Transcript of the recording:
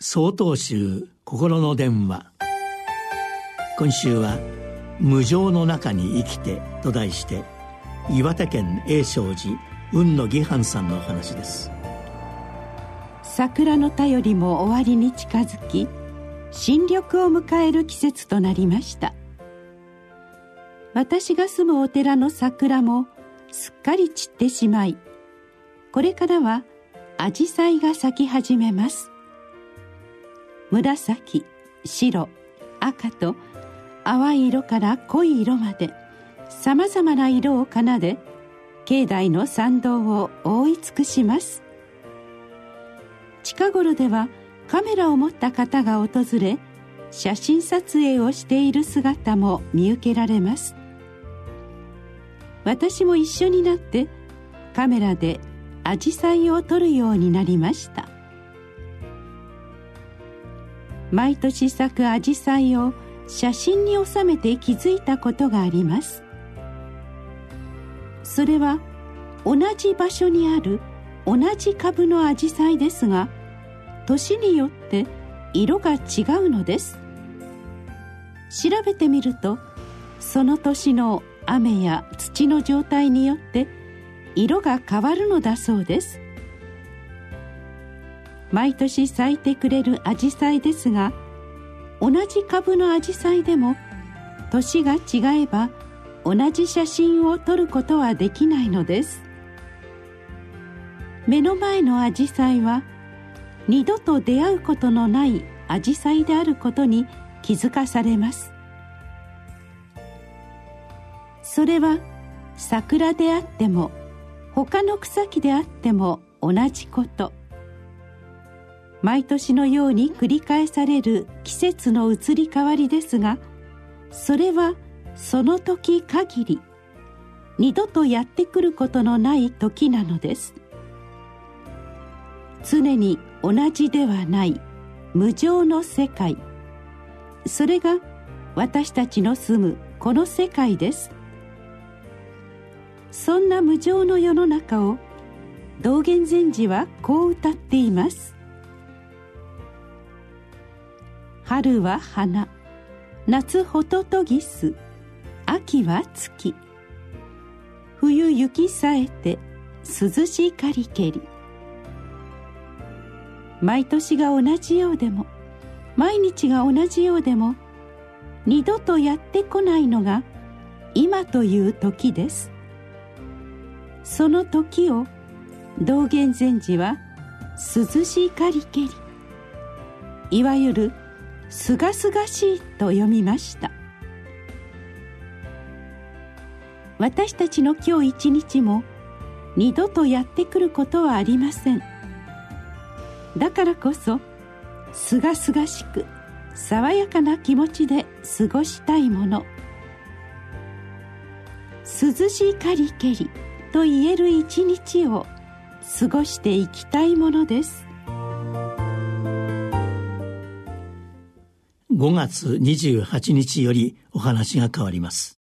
総統集心の電話。今週は「無常の中に生きて」と題して岩手県栄勝寺雲野義範さんのお話です。桜の便りも終わりに近づき新緑を迎える季節となりました。私が住むお寺の桜もすっかり散ってしまいこれからは紫陽花が咲き始めます。紫白赤と淡い色から濃い色までさまざまな色を奏で境内の参道を覆い尽くします。近頃ではカメラを持った方が訪れ写真撮影をしている姿も見受けられます。私も一緒になってカメラで紫陽花を撮るようになりました。毎年咲く紫陽花を写真に収めて気づいたことがあります。それは同じ場所にある同じ株の紫陽花ですが年によって色が違うのです。調べてみるとその年の雨や土の状態によって色が変わるのだそうです。毎年咲いてくれるアジサイですが同じ株のアジサイでも年が違えば同じ写真を撮ることはできないのです。目の前のアジサイは二度と出会うことのないアジサイであることに気づかされます。それは桜であっても他の草木であっても同じこと。毎年のように繰り返される季節の移り変わりですがそれはその時限り二度とやってくることのない時なのです。常に同じではない無常の世界。それが私たちの住むこの世界です。そんな無常の世の中を道元禅師はこう歌っています。春は花。夏ホトトギス秋は月。冬雪さえて。涼しかりけり。毎年が同じようでも。毎日が同じようでも。二度とやってこないのが。今という時です。その時を。道元禅師は。涼しかりけり。いわゆる。すがすがしいと読みました。私たちの今日一日も二度とやってくることはありません。だからこそすがすがしく爽やかな気持ちで過ごしたいもの。涼しいかりけりと言える一日を過ごしていきたいものです。5月28日よりお話が変わります。